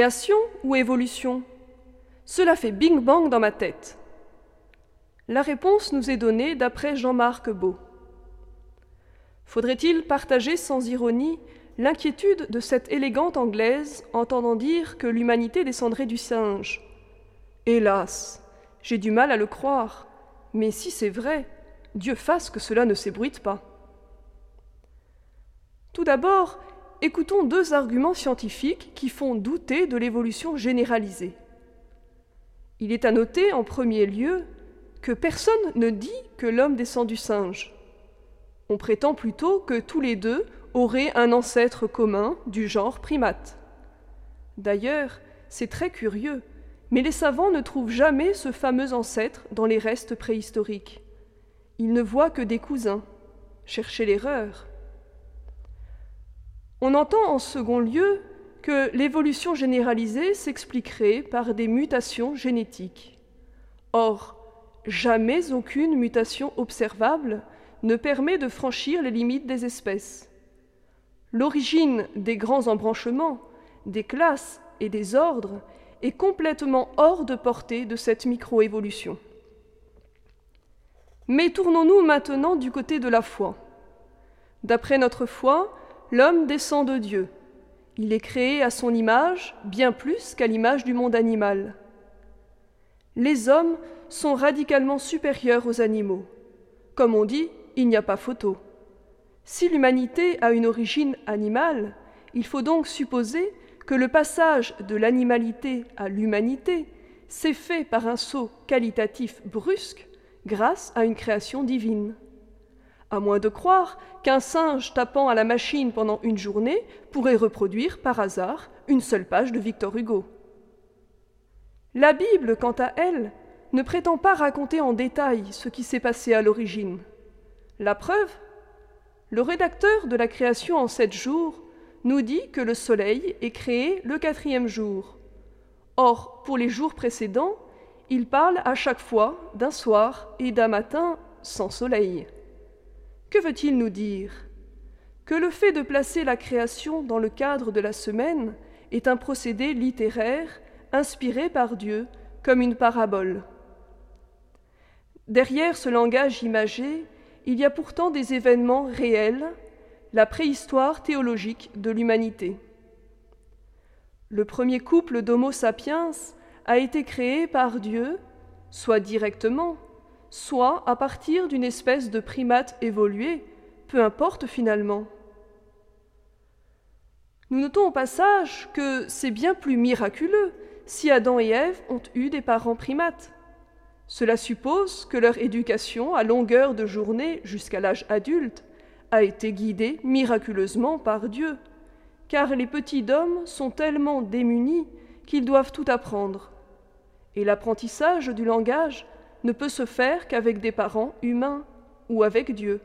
Création ou évolution? Cela fait bing-bang dans ma tête. La réponse nous est donnée d'après Jean-Marc Beau. Faudrait-il partager sans ironie l'inquiétude de cette élégante Anglaise entendant dire que l'humanité descendrait du singe? Hélas, j'ai du mal à le croire, mais si c'est vrai, Dieu fasse que cela ne s'ébruite pas. Tout d'abord, écoutons deux arguments scientifiques qui font douter de l'évolution généralisée. Il est à noter en premier lieu que personne ne dit que l'homme descend du singe. On prétend plutôt que tous les deux auraient un ancêtre commun du genre primate. D'ailleurs, c'est très curieux, mais les savants ne trouvent jamais ce fameux ancêtre dans les restes préhistoriques. Ils ne voient que des cousins. Cherchez l'erreur. On entend en second lieu que l'évolution généralisée s'expliquerait par des mutations génétiques. Or, jamais aucune mutation observable ne permet de franchir les limites des espèces. L'origine des grands embranchements, des classes et des ordres est complètement hors de portée de cette microévolution. Mais tournons-nous maintenant du côté de la foi. D'après notre foi, L'homme descend de Dieu. Il est créé à son image, bien plus qu'à l'image du monde animal. Les hommes sont radicalement supérieurs aux animaux. Comme on dit, il n'y a pas photo. Si l'humanité a une origine animale, il faut donc supposer que le passage de l'animalité à l'humanité s'est fait par un saut qualitatif brusque grâce à une création divine à moins de croire qu'un singe tapant à la machine pendant une journée pourrait reproduire par hasard une seule page de Victor Hugo. La Bible, quant à elle, ne prétend pas raconter en détail ce qui s'est passé à l'origine. La preuve Le rédacteur de la création en sept jours nous dit que le Soleil est créé le quatrième jour. Or, pour les jours précédents, il parle à chaque fois d'un soir et d'un matin sans soleil. Que veut-il nous dire? Que le fait de placer la création dans le cadre de la semaine est un procédé littéraire inspiré par Dieu comme une parabole. Derrière ce langage imagé, il y a pourtant des événements réels, la préhistoire théologique de l'humanité. Le premier couple d'Homo sapiens a été créé par Dieu, soit directement, soit à partir d'une espèce de primate évolué, peu importe finalement. Nous notons au passage que c'est bien plus miraculeux si Adam et Ève ont eu des parents primates. Cela suppose que leur éducation à longueur de journée jusqu'à l'âge adulte a été guidée miraculeusement par Dieu, car les petits d'hommes sont tellement démunis qu'ils doivent tout apprendre. Et l'apprentissage du langage ne peut se faire qu'avec des parents humains ou avec Dieu.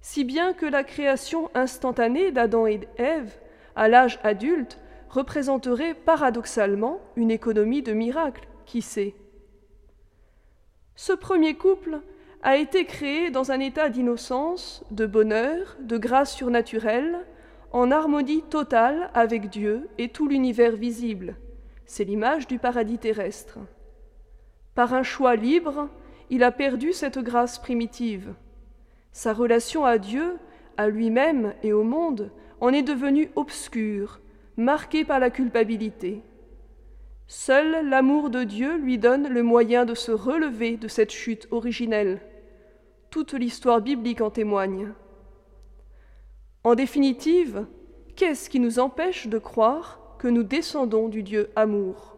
Si bien que la création instantanée d'Adam et d'Ève à l'âge adulte représenterait paradoxalement une économie de miracles, qui sait? Ce premier couple a été créé dans un état d'innocence, de bonheur, de grâce surnaturelle, en harmonie totale avec Dieu et tout l'univers visible. C'est l'image du paradis terrestre. Par un choix libre, il a perdu cette grâce primitive. Sa relation à Dieu, à lui-même et au monde en est devenue obscure, marquée par la culpabilité. Seul l'amour de Dieu lui donne le moyen de se relever de cette chute originelle. Toute l'histoire biblique en témoigne. En définitive, qu'est-ce qui nous empêche de croire que nous descendons du Dieu amour?